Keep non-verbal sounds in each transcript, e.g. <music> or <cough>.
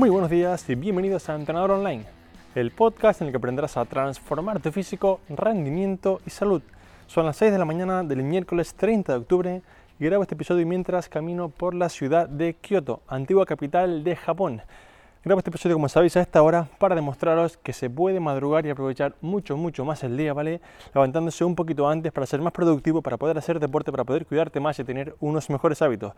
Muy buenos días y bienvenidos a Entrenador Online, el podcast en el que aprenderás a transformar tu físico, rendimiento y salud. Son las 6 de la mañana del miércoles 30 de octubre y grabo este episodio mientras camino por la ciudad de Kioto, antigua capital de Japón. Grabo este episodio, como sabéis, a esta hora para demostraros que se puede madrugar y aprovechar mucho, mucho más el día, ¿vale? Levantándose un poquito antes para ser más productivo, para poder hacer deporte, para poder cuidarte más y tener unos mejores hábitos.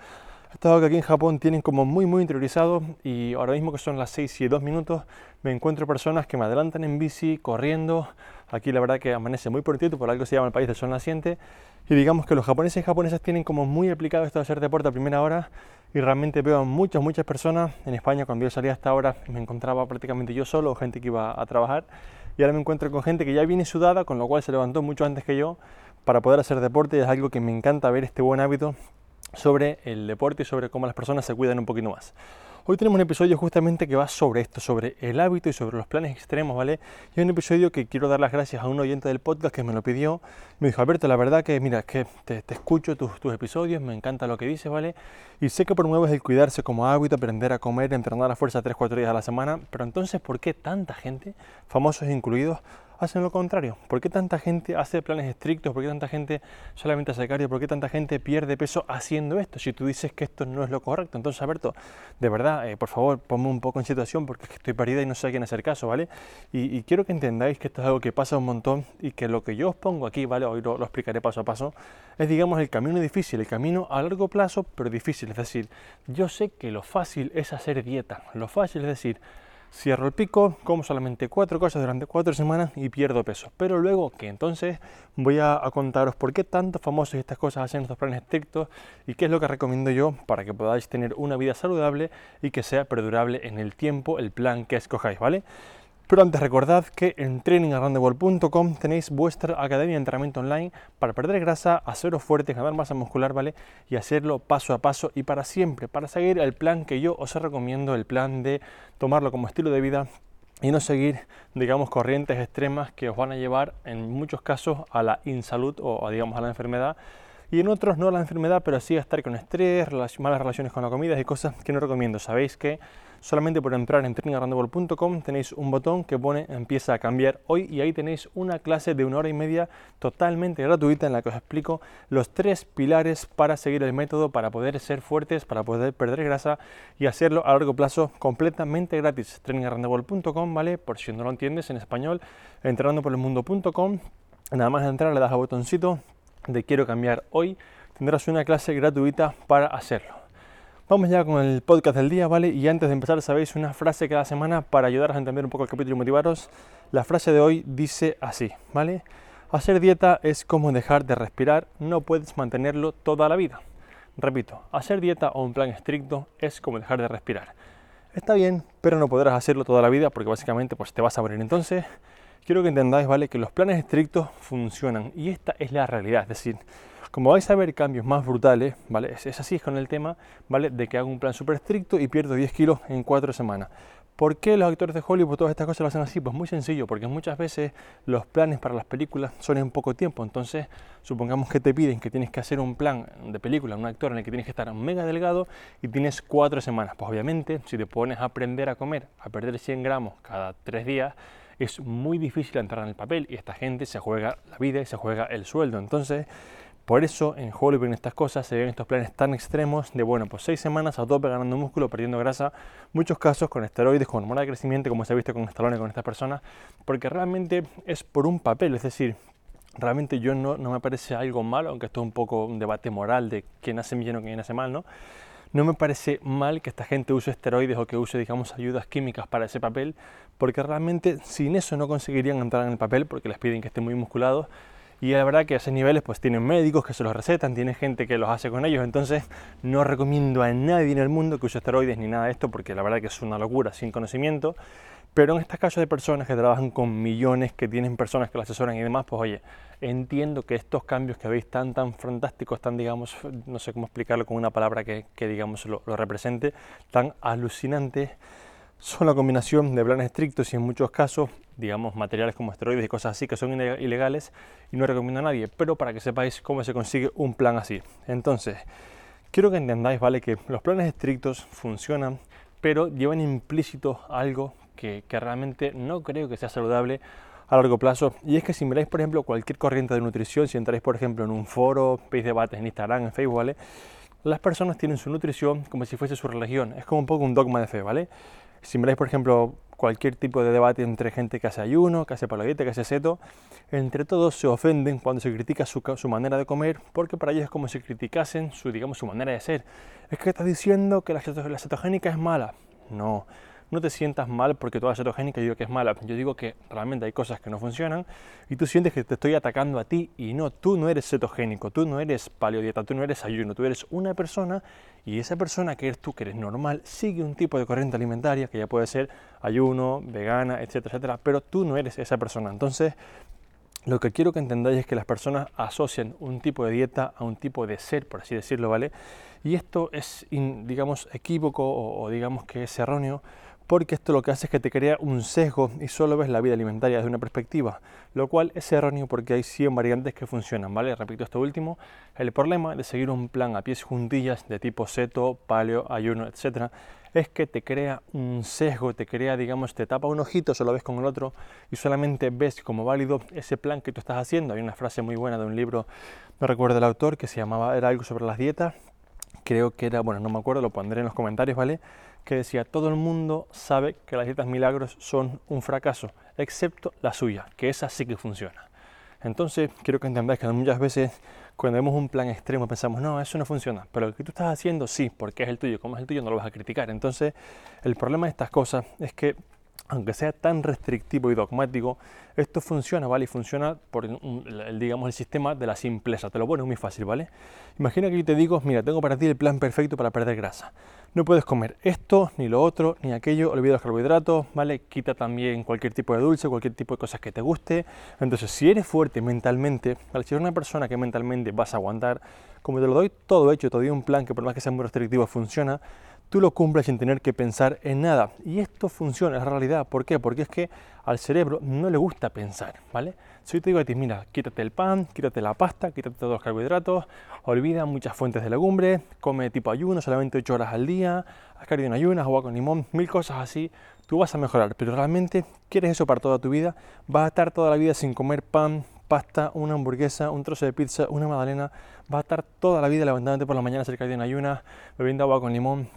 Esto es algo que aquí en Japón tienen como muy, muy interiorizado y ahora mismo que son las 6 y 2 minutos, me encuentro personas que me adelantan en bici, corriendo. Aquí la verdad que amanece muy prontito, por algo se llama el país del sol naciente. Y digamos que los japoneses y japonesas tienen como muy aplicado esto de hacer deporte a primera hora y realmente veo a muchas, muchas personas. En España cuando yo salía hasta ahora me encontraba prácticamente yo solo, gente que iba a trabajar y ahora me encuentro con gente que ya viene sudada, con lo cual se levantó mucho antes que yo para poder hacer deporte y es algo que me encanta ver este buen hábito sobre el deporte y sobre cómo las personas se cuidan un poquito más. Hoy tenemos un episodio justamente que va sobre esto, sobre el hábito y sobre los planes extremos, ¿vale? Y es un episodio que quiero dar las gracias a un oyente del podcast que me lo pidió. Me dijo, Alberto, la verdad que, mira, que te, escucho tus, tus, episodios, me encanta lo que dices, ¿vale? Y sé que promueves el cuidarse como hábito, aprender a comer, entrenar a la fuerza 3-4 días a la semana, pero entonces, ¿por qué tanta gente, famosos incluidos, hacen lo contrario? ¿Por qué tanta gente hace planes estrictos? ¿Por qué tanta gente solamente hace cardio? ¿Por qué tanta gente pierde peso haciendo esto? Si tú dices que esto no es lo correcto. Entonces, Alberto, de verdad, eh, por favor, ponme un poco en situación porque estoy perdida y no sé a quién hacer caso, ¿vale? Y, quiero que entendáis que esto es algo que pasa un montón y que lo que yo os pongo aquí, ¿vale? Hoy lo, lo explicaré paso a paso, es, digamos, el camino difícil, el camino a largo plazo, pero difícil. Es decir, yo sé que lo fácil es hacer dieta. Lo fácil es decir, Cierro el pico, como solamente cuatro cosas durante cuatro semanas y pierdo peso. Pero luego que entonces voy a, contaros por qué tantos famosos estas cosas hacen estos planes estrictos y qué es lo que recomiendo yo para que podáis tener una vida saludable y que sea perdurable en el tiempo el plan que escojáis, ¿vale? Pero antes recordad que en trainingaroundtheworld.com tenéis vuestra academia de entrenamiento online para perder grasa, haceros fuertes, ganar masa muscular, ¿vale? Y hacerlo paso a paso y para siempre, para seguir el plan que yo os recomiendo, el plan de tomarlo como estilo de vida y no seguir, digamos, corrientes extremas que os van a llevar en muchos casos a la insalud o, digamos, a la enfermedad y en otros no a la enfermedad, pero sí a estar con estrés, malas relaciones con la comida y cosas que no recomiendo. Sabéis que solamente por entrar en trainingarrandable.com tenéis un botón que pone empieza a cambiar hoy y ahí tenéis una clase de una hora y media totalmente gratuita en la que os explico los tres pilares para seguir el método, para poder ser fuertes, para poder perder grasa y hacerlo a largo plazo completamente gratis. trainingarrandable.com, ¿vale? Por si no lo entiendes en español, entrando por el mundo.com, nada más entrar le das al botoncito de quiero cambiar hoy, tendrás una clase gratuita para hacerlo. Vamos ya con el podcast del día, ¿vale? Y antes de empezar, sabéis una frase cada semana para ayudaros a entender un poco el capítulo y motivaros. La frase de hoy dice así, ¿vale? Hacer dieta es como dejar de respirar, no puedes mantenerlo toda la vida. Repito, hacer dieta o un plan estricto es como dejar de respirar. Está bien, pero no podrás hacerlo toda la vida porque básicamente pues te vas a morir. Entonces, quiero que entendáis, ¿vale? Que los planes estrictos funcionan y esta es la realidad. Es decir, como vais a ver cambios más brutales, ¿vale? Es, así es con el tema, ¿vale? De que hago un plan súper estricto y pierdo 10 kilos en 4 semanas. ¿Por qué los actores de Hollywood todas estas cosas lo hacen así? Pues muy sencillo, porque muchas veces los planes para las películas son en poco tiempo. Entonces, supongamos que te piden que tienes que hacer un plan de película, un actor en el que tienes que estar mega delgado y tienes cuatro semanas. Pues obviamente, si te pones a aprender a comer, a perder 100 gramos cada tres días, es muy difícil entrar en el papel y esta gente se juega la vida y se juega el sueldo. Entonces, por eso en Hollywood en estas cosas se ven estos planes tan extremos de, bueno, pues seis semanas a tope ganando músculo, perdiendo grasa, muchos casos con esteroides, con hormona de crecimiento, como se ha visto con Stallone con estas personas, porque realmente es por un papel, es decir, realmente yo no, me parece algo malo, aunque esto es un poco un debate moral de quién hace bien o quién hace mal, ¿no? No me parece mal que esta gente use esteroides o que use, digamos, ayudas químicas para ese papel, porque realmente sin eso no conseguirían entrar en el papel, porque les piden que estén muy musculados, y la verdad que a esos niveles pues tienen médicos que se los recetan, tiene gente que los hace con ellos, entonces no recomiendo a nadie en el mundo que use esteroides ni nada de esto porque la verdad que es una locura sin conocimiento. Pero en estos casos de personas que trabajan con millones, que tienen personas que lo asesoran y demás, pues oye, entiendo que estos cambios que veis tan, tan fantásticos, tan, digamos, no sé cómo explicarlo con una palabra que, que digamos, lo, lo represente, tan alucinantes, son la combinación de planes estrictos y en muchos casos, digamos, materiales como esteroides y cosas así que son ilegales y no recomiendo a nadie, pero para que sepáis cómo se consigue un plan así. Entonces, quiero que entendáis, ¿vale? Que los planes estrictos funcionan pero llevan implícito algo que, que realmente no creo que sea saludable a largo plazo. Y es que si miráis, por ejemplo, cualquier corriente de nutrición, si entráis, por ejemplo, en un foro, veis debates en Instagram, en Facebook, ¿vale? Las personas tienen su nutrición como si fuese su religión. Es como un poco un dogma de fe, ¿vale? Si miráis, por ejemplo, cualquier tipo de debate entre gente que hace ayuno, que hace paladieta, que hace seto, entre todos se ofenden cuando se critica su, su, manera de comer, porque para ellos es como si criticasen su, digamos, su manera de ser. Es que estás diciendo que la, la cetogénica es mala. No, no te sientas mal porque toda cetogénica yo digo que es mala. Yo digo que realmente hay cosas que no funcionan y tú sientes que te estoy atacando a ti y no, tú no eres cetogénico, tú no eres paleodieta, tú no eres ayuno, tú eres una persona y esa persona que eres tú, que eres normal, sigue un tipo de corriente alimentaria que ya puede ser ayuno, vegana, etcétera, etcétera, pero tú no eres esa persona. Entonces, lo que quiero que entendáis es que las personas asocian un tipo de dieta a un tipo de ser, por así decirlo, ¿vale? Y esto es, digamos, equívoco o, o digamos que es erróneo porque esto lo que hace es que te crea un sesgo y solo ves la vida alimentaria desde una perspectiva, lo cual es erróneo porque hay 100 variantes que funcionan, ¿vale? Repito esto último, el problema de seguir un plan a pies juntillas de tipo seto, paleo, ayuno, etcétera, es que te crea un sesgo, te crea, digamos, te tapa un ojito, solo ves con el otro y solamente ves como válido ese plan que tú estás haciendo. Hay una frase muy buena de un libro, no recuerdo el autor, que se llamaba, era algo sobre las dietas, creo que era, bueno, no me acuerdo, lo pondré en los comentarios, ¿vale? Que decía, todo el mundo sabe que las dietas milagros son un fracaso, excepto la suya, que esa sí que funciona. Entonces, quiero que entendáis que muchas veces cuando vemos un plan extremo pensamos, no, eso no funciona, pero lo que tú estás haciendo sí, porque es el tuyo, como es el tuyo no lo vas a criticar. Entonces, el problema de estas cosas es que aunque sea tan restrictivo y dogmático, esto funciona, ¿vale? Y funciona por, el, digamos, el sistema de la simpleza. Te lo pones muy fácil, ¿vale? Imagina que yo te digo, mira, tengo para ti el plan perfecto para perder grasa. No puedes comer esto, ni lo otro, ni aquello, olvida los carbohidratos, ¿vale? Quita también cualquier tipo de dulce, cualquier tipo de cosas que te guste. Entonces, si eres fuerte mentalmente, ¿vale? si eres una persona que mentalmente vas a aguantar, como te lo doy todo hecho, te doy un plan que por más que sea muy restrictivo funciona, tú lo cumples sin tener que pensar en nada. Y esto funciona, es realidad. ¿Por qué? Porque es que al cerebro no le gusta pensar, ¿vale? Si yo te digo a ti, mira, quítate el pan, quítate la pasta, quítate todos los carbohidratos, olvida muchas fuentes de legumbre, come tipo ayuno, solamente 8 horas al día, haz cardio en ayunas, agua con limón, mil cosas así, tú vas a mejorar. Pero realmente quieres eso para toda tu vida, vas a estar toda la vida sin comer pan, pasta, una hamburguesa, un trozo de pizza, una magdalena, vas a estar toda la vida levantándote por la mañana, hacer cardio en ayunas, bebiendo agua con limón,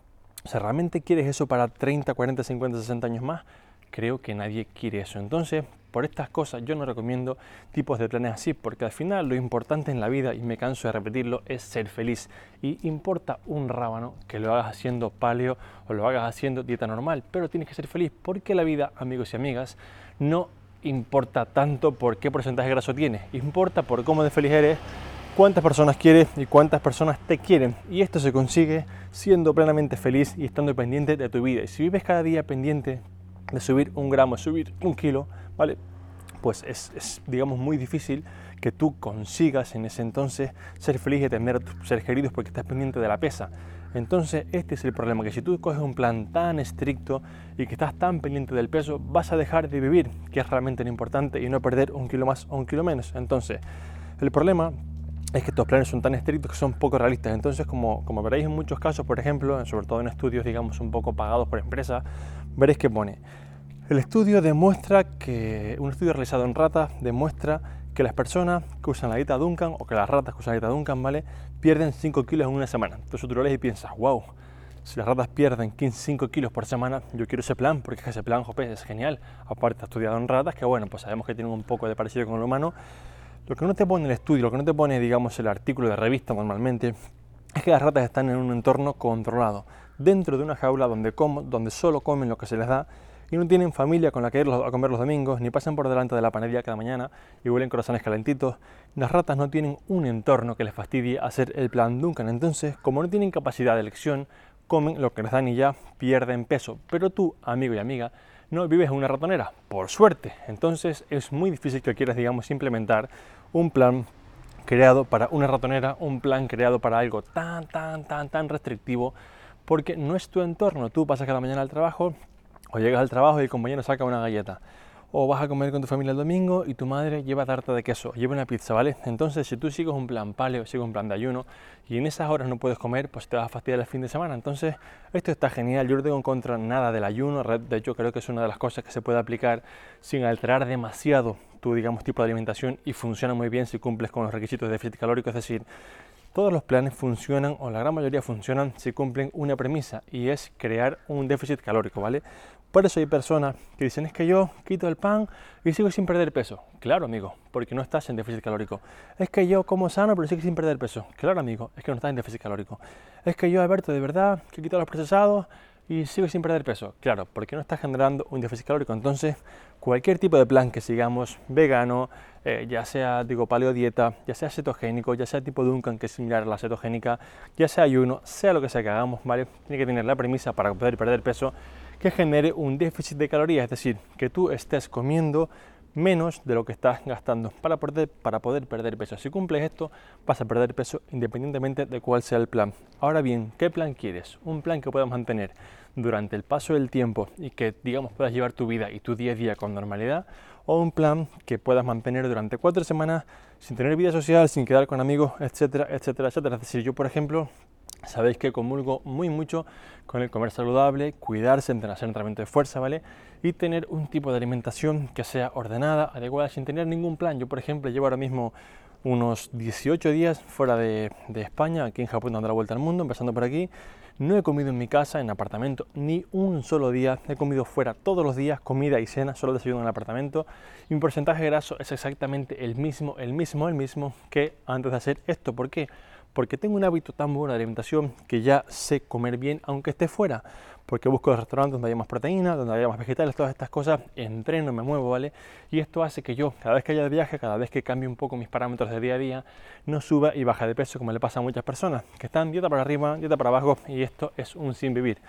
o sea, ¿realmente quieres eso para 30, 40, 50, 60 años más? Creo que nadie quiere eso. Entonces, por estas cosas yo no recomiendo tipos de planes así, porque al final lo importante en la vida, y me canso de repetirlo, es ser feliz. Y importa un rábano que lo hagas haciendo paleo o lo hagas haciendo dieta normal, pero tienes que ser feliz, porque la vida, amigos y amigas, no importa tanto por qué porcentaje graso tienes, importa por cómo de feliz eres cuántas personas quieres y cuántas personas te quieren. Y esto se consigue siendo plenamente feliz y estando pendiente de tu vida. Y si vives cada día pendiente de subir un gramo, de subir un kilo, ¿vale? Pues es, digamos, muy difícil que tú consigas en ese entonces ser feliz y tener a tus seres queridos porque estás pendiente de la pesa. Entonces, este es el problema, que si tú coges un plan tan estricto y que estás tan pendiente del peso, vas a dejar de vivir, que es realmente lo importante, y no perder un kilo más o un kilo menos. Entonces, el problema es que estos planes son tan estrictos que son poco realistas. Entonces, como, como veréis en muchos casos, por ejemplo, sobre todo en estudios, digamos, un poco pagados por empresas, veréis que pone, el estudio demuestra que, un estudio realizado en ratas demuestra que las personas que usan la dieta Duncan, o que las ratas que usan la dieta Duncan, ¿vale? Pierden 5 kilos en una semana. Entonces tú lo lees y piensas, wow, si las ratas pierden 15, 5 kilos por semana, yo quiero ese plan, porque ese plan, jope, es genial. Aparte, he estudiado en ratas, que bueno, pues sabemos que tienen un poco de parecido con el humano, lo que no te pone el estudio, lo que no te pone, digamos, el artículo de revista normalmente, es que las ratas están en un entorno controlado, dentro de una jaula donde, donde solo comen lo que se les da y no tienen familia con la que ir a comer los domingos, ni pasan por delante de la panadería cada mañana y huelen corazones calentitos. Las ratas no tienen un entorno que les fastidie hacer el plan Duncan, entonces, como no tienen capacidad de elección, comen lo que les dan y ya pierden peso. Pero tú, amigo y amiga, no vives en una ratonera, por suerte. Entonces es muy difícil que quieras, digamos, implementar un plan creado para una ratonera, un plan creado para algo tan, tan, tan, tan restrictivo, porque no es tu entorno. Tú pasas cada mañana al trabajo o llegas al trabajo y el compañero saca una galleta. O vas a comer con tu familia el domingo y tu madre lleva tarta de queso, lleva una pizza, ¿vale? Entonces, si tú sigues un plan paleo, sigues un plan de ayuno y en esas horas no puedes comer, pues te vas a fastidiar el fin de semana. Entonces, esto está genial. Yo no tengo en contra nada del ayuno. De hecho, creo que es una de las cosas que se puede aplicar sin alterar demasiado tu, digamos, tipo de alimentación y funciona muy bien si cumples con los requisitos de déficit calórico. Es decir, todos los planes funcionan, o la gran mayoría funcionan, si cumplen una premisa y es crear un déficit calórico, ¿vale? Por eso hay personas que dicen es que yo quito el pan y sigo sin perder peso. Claro, amigo, porque no estás en déficit calórico. Es que yo como sano pero sigo sin perder peso. Claro, amigo, es que no estás en déficit calórico. Es que yo, Alberto, de verdad, que quito los procesados y sigo sin perder peso. Claro, porque no estás generando un déficit calórico. Entonces, cualquier tipo de plan que sigamos, vegano, eh, ya sea digo dieta, ya sea cetogénico, ya sea tipo Duncan, que es similar a la cetogénica, ya sea ayuno, sea lo que sea que hagamos, ¿vale? Tiene que tener la premisa para poder perder peso que genere un déficit de calorías, es decir, que tú estés comiendo menos de lo que estás gastando para poder, para poder perder peso. Si cumples esto, vas a perder peso independientemente de cuál sea el plan. Ahora bien, ¿qué plan quieres? Un plan que puedas mantener durante el paso del tiempo y que, digamos, puedas llevar tu vida y tu día a día con normalidad, o un plan que puedas mantener durante cuatro semanas sin tener vida social, sin quedar con amigos, etcétera, etcétera, etcétera. Es decir, yo, por ejemplo, Sabéis que comulgo muy mucho con el comer saludable, cuidarse, hacer entrenamiento de fuerza, ¿vale? Y tener un tipo de alimentación que sea ordenada, adecuada, sin tener ningún plan. Yo, por ejemplo, llevo ahora mismo unos 18 días fuera de, España, aquí en Japón dando la vuelta al mundo, empezando por aquí. No he comido en mi casa, en apartamento, ni un solo día. He comido fuera todos los días, comida y cena, solo desayuno en el apartamento. Y mi porcentaje graso es exactamente el mismo, el mismo, el mismo que antes de hacer esto. ¿Por qué? Porque tengo un hábito tan bueno de alimentación que ya sé comer bien aunque esté fuera, porque busco restaurantes donde haya más proteína, donde haya más vegetales, todas estas cosas, entreno, me muevo, ¿vale? Y esto hace que yo, cada vez que haya de viaje, cada vez que cambie un poco mis parámetros de día a día, no suba y baja de peso como le pasa a muchas personas, que están dieta para arriba, dieta para abajo, y esto es un sin vivir.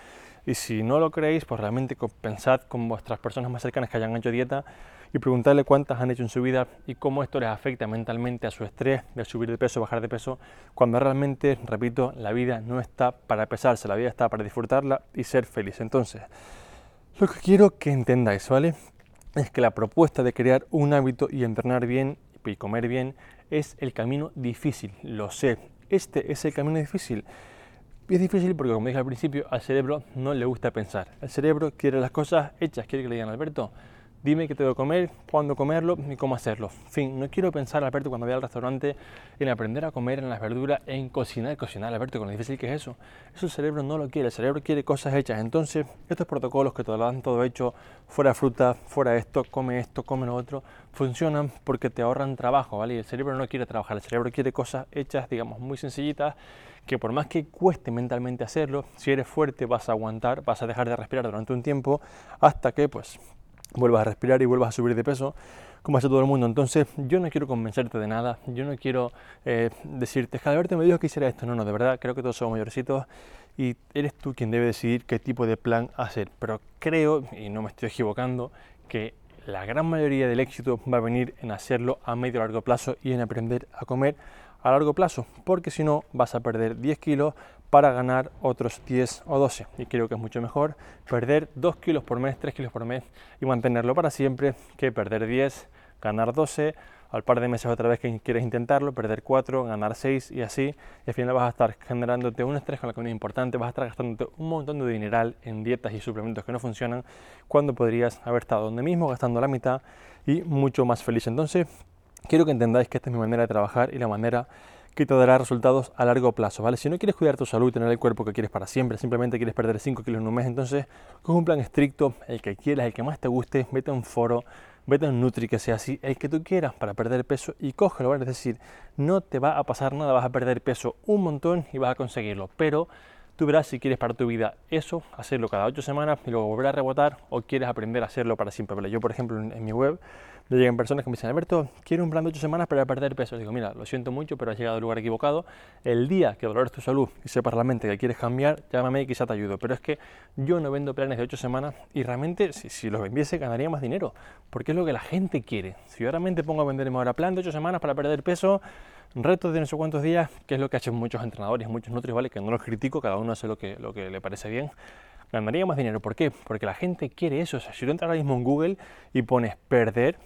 Y si no lo creéis, pues realmente pensad con vuestras personas más cercanas que hayan hecho dieta y preguntarle cuántas han hecho en su vida y cómo esto les afecta mentalmente a su estrés de subir de peso, bajar de peso, cuando realmente, repito, la vida no está para pesarse, la vida está para disfrutarla y ser feliz. Entonces, lo que quiero que entendáis, ¿vale? Es que la propuesta de crear un hábito y entrenar bien y comer bien es el camino difícil, lo sé. Este es el camino difícil. Y es difícil porque, como dije al principio, al cerebro no le gusta pensar. El cerebro quiere las cosas hechas, quiere que le digan, Alberto, Dime qué tengo que comer, cuándo comerlo y cómo hacerlo. En fin, no quiero pensar, Alberto, cuando voy al restaurante, en aprender a comer en las verduras, en cocinar, cocinar, Alberto, con lo difícil que es eso. Eso el cerebro no lo quiere, el cerebro quiere cosas hechas. Entonces, estos protocolos que te lo dan todo hecho, fuera fruta, fuera esto, come esto, come lo otro, funcionan porque te ahorran trabajo, ¿vale? Y el cerebro no quiere trabajar, el cerebro quiere cosas hechas, digamos, muy sencillitas, que por más que cueste mentalmente hacerlo, si eres fuerte vas a aguantar, vas a dejar de respirar durante un tiempo hasta que pues vuelvas a respirar y vuelvas a subir de peso, como hace todo el mundo. Entonces, yo no quiero convencerte de nada, yo no quiero eh, decirte, que Alberto me dijo que hiciera esto. No, no, de verdad, creo que todos somos mayorcitos y eres tú quien debe decidir qué tipo de plan hacer. Pero creo, y no me estoy equivocando, que la gran mayoría del éxito va a venir en hacerlo a medio largo plazo y en aprender a comer a largo plazo, porque si no vas a perder 10 kilos para ganar otros 10 o 12. Y creo que es mucho mejor perder 2 kilos por mes, 3 kilos por mes y mantenerlo para siempre que perder 10, ganar 12, al par de meses otra vez que quieres intentarlo, perder 4, ganar 6 y así. Y al final vas a estar generándote un estrés con la comida importante, vas a estar gastándote un montón de dineral en dietas y suplementos que no funcionan cuando podrías haber estado donde mismo gastando la mitad y mucho más feliz. Entonces, quiero que entendáis que esta es mi manera de trabajar y la manera que te dará resultados a largo plazo, ¿vale? Si no quieres cuidar tu salud, tener el cuerpo que quieres para siempre, simplemente quieres perder 5 kilos en un mes, entonces coge un plan estricto, el que quieras, el que más te guste, vete a un foro, vete a un Nutri que sea así, el que tú quieras para perder peso y cógelo, ¿vale? Es decir, no te va a pasar nada, vas a perder peso un montón y vas a conseguirlo, pero tú verás si quieres para tu vida eso, hacerlo cada 8 semanas y luego volver a rebotar o quieres aprender a hacerlo para siempre. Yo, por ejemplo, en mi web me llegan personas que me dicen, Alberto, quiero un plan de 8 semanas para perder peso. Digo, mira, lo siento mucho, pero has llegado al lugar equivocado. El día que valores tu salud y sepas realmente que quieres cambiar, llámame y quizá te ayudo. Pero es que yo no vendo planes de 8 semanas y realmente si, si los vendiese ganaría más dinero, porque es lo que la gente quiere. Si yo realmente pongo a venderme ahora plan de 8 semanas para perder peso, retos de no sé cuántos días, que es lo que hacen muchos entrenadores, muchos nutris, ¿vale? Que no los critico, cada uno hace lo que, lo que le parece bien ganaría más dinero. ¿Por qué? Porque la gente quiere eso. O sea, si tú entras ahora mismo en Google y pones perder,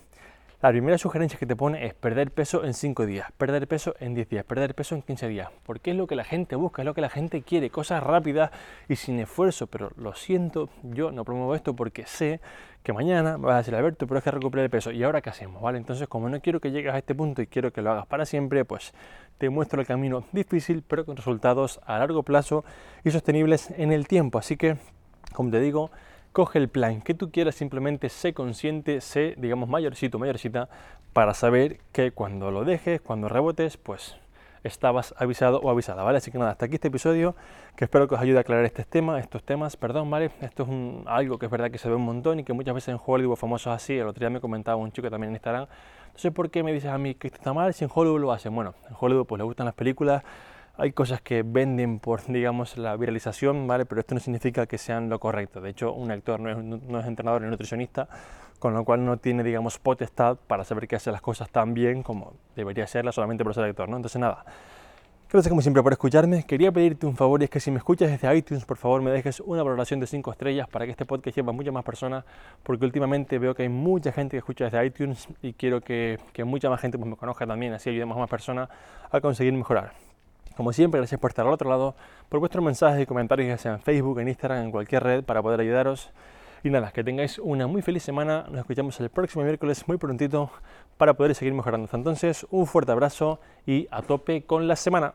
la primera sugerencia que te pone es perder peso en 5 días, perder peso en 10 días, perder peso en 15 días. Porque es lo que la gente busca, es lo que la gente quiere, cosas rápidas y sin esfuerzo. Pero lo siento, yo no promuevo esto porque sé que mañana vas a decir, Alberto, pero es que recuperar el peso. ¿Y ahora qué hacemos? ¿Vale? Entonces, como no quiero que llegues a este punto y quiero que lo hagas para siempre, pues te muestro el camino difícil, pero con resultados a largo plazo y sostenibles en el tiempo. Así que, como te digo, coge el plan que tú quieras, simplemente sé consciente, sé, digamos, mayorcito, mayorcita, para saber que cuando lo dejes, cuando rebotes, pues estabas avisado o avisada, ¿vale? Así que nada, hasta aquí este episodio, que espero que os ayude a aclarar este tema, estos temas, perdón, ¿vale? Esto es algo que es verdad que se ve un montón y que muchas veces en Hollywood famosos así, el otro día me comentaba un chico también en Instagram, no sé por qué me dices a mí que esto está mal si en Hollywood lo hacen. Bueno, en Hollywood pues le gustan las películas, hay cosas que venden por, <laughs> digamos, la viralización, ¿vale? Pero esto no significa que sean lo correcto. De hecho, un actor no es, no es entrenador ni nutricionista, con lo cual no tiene, digamos, potestad para saber que hace las cosas tan bien como debería hacerlas solamente por ser actor, ¿no? Entonces, nada. Gracias como siempre por escucharme. Quería pedirte un favor y es que si me escuchas desde iTunes, por favor me dejes una valoración de 5 estrellas para que este podcast lleve a muchas más personas, porque últimamente veo que hay mucha gente que escucha desde iTunes y quiero que, que mucha más gente pues, me conozca también, así ayudemos a más personas a conseguir mejorar. Como siempre, gracias por estar al otro lado, por vuestros mensajes y comentarios, ya sea en Facebook, en Instagram, en cualquier red, para poder ayudaros. Y nada, que tengáis una muy feliz semana. Nos escuchamos el próximo miércoles muy prontito para poder seguir mejorando. Hasta entonces, un fuerte abrazo y a tope con la semana.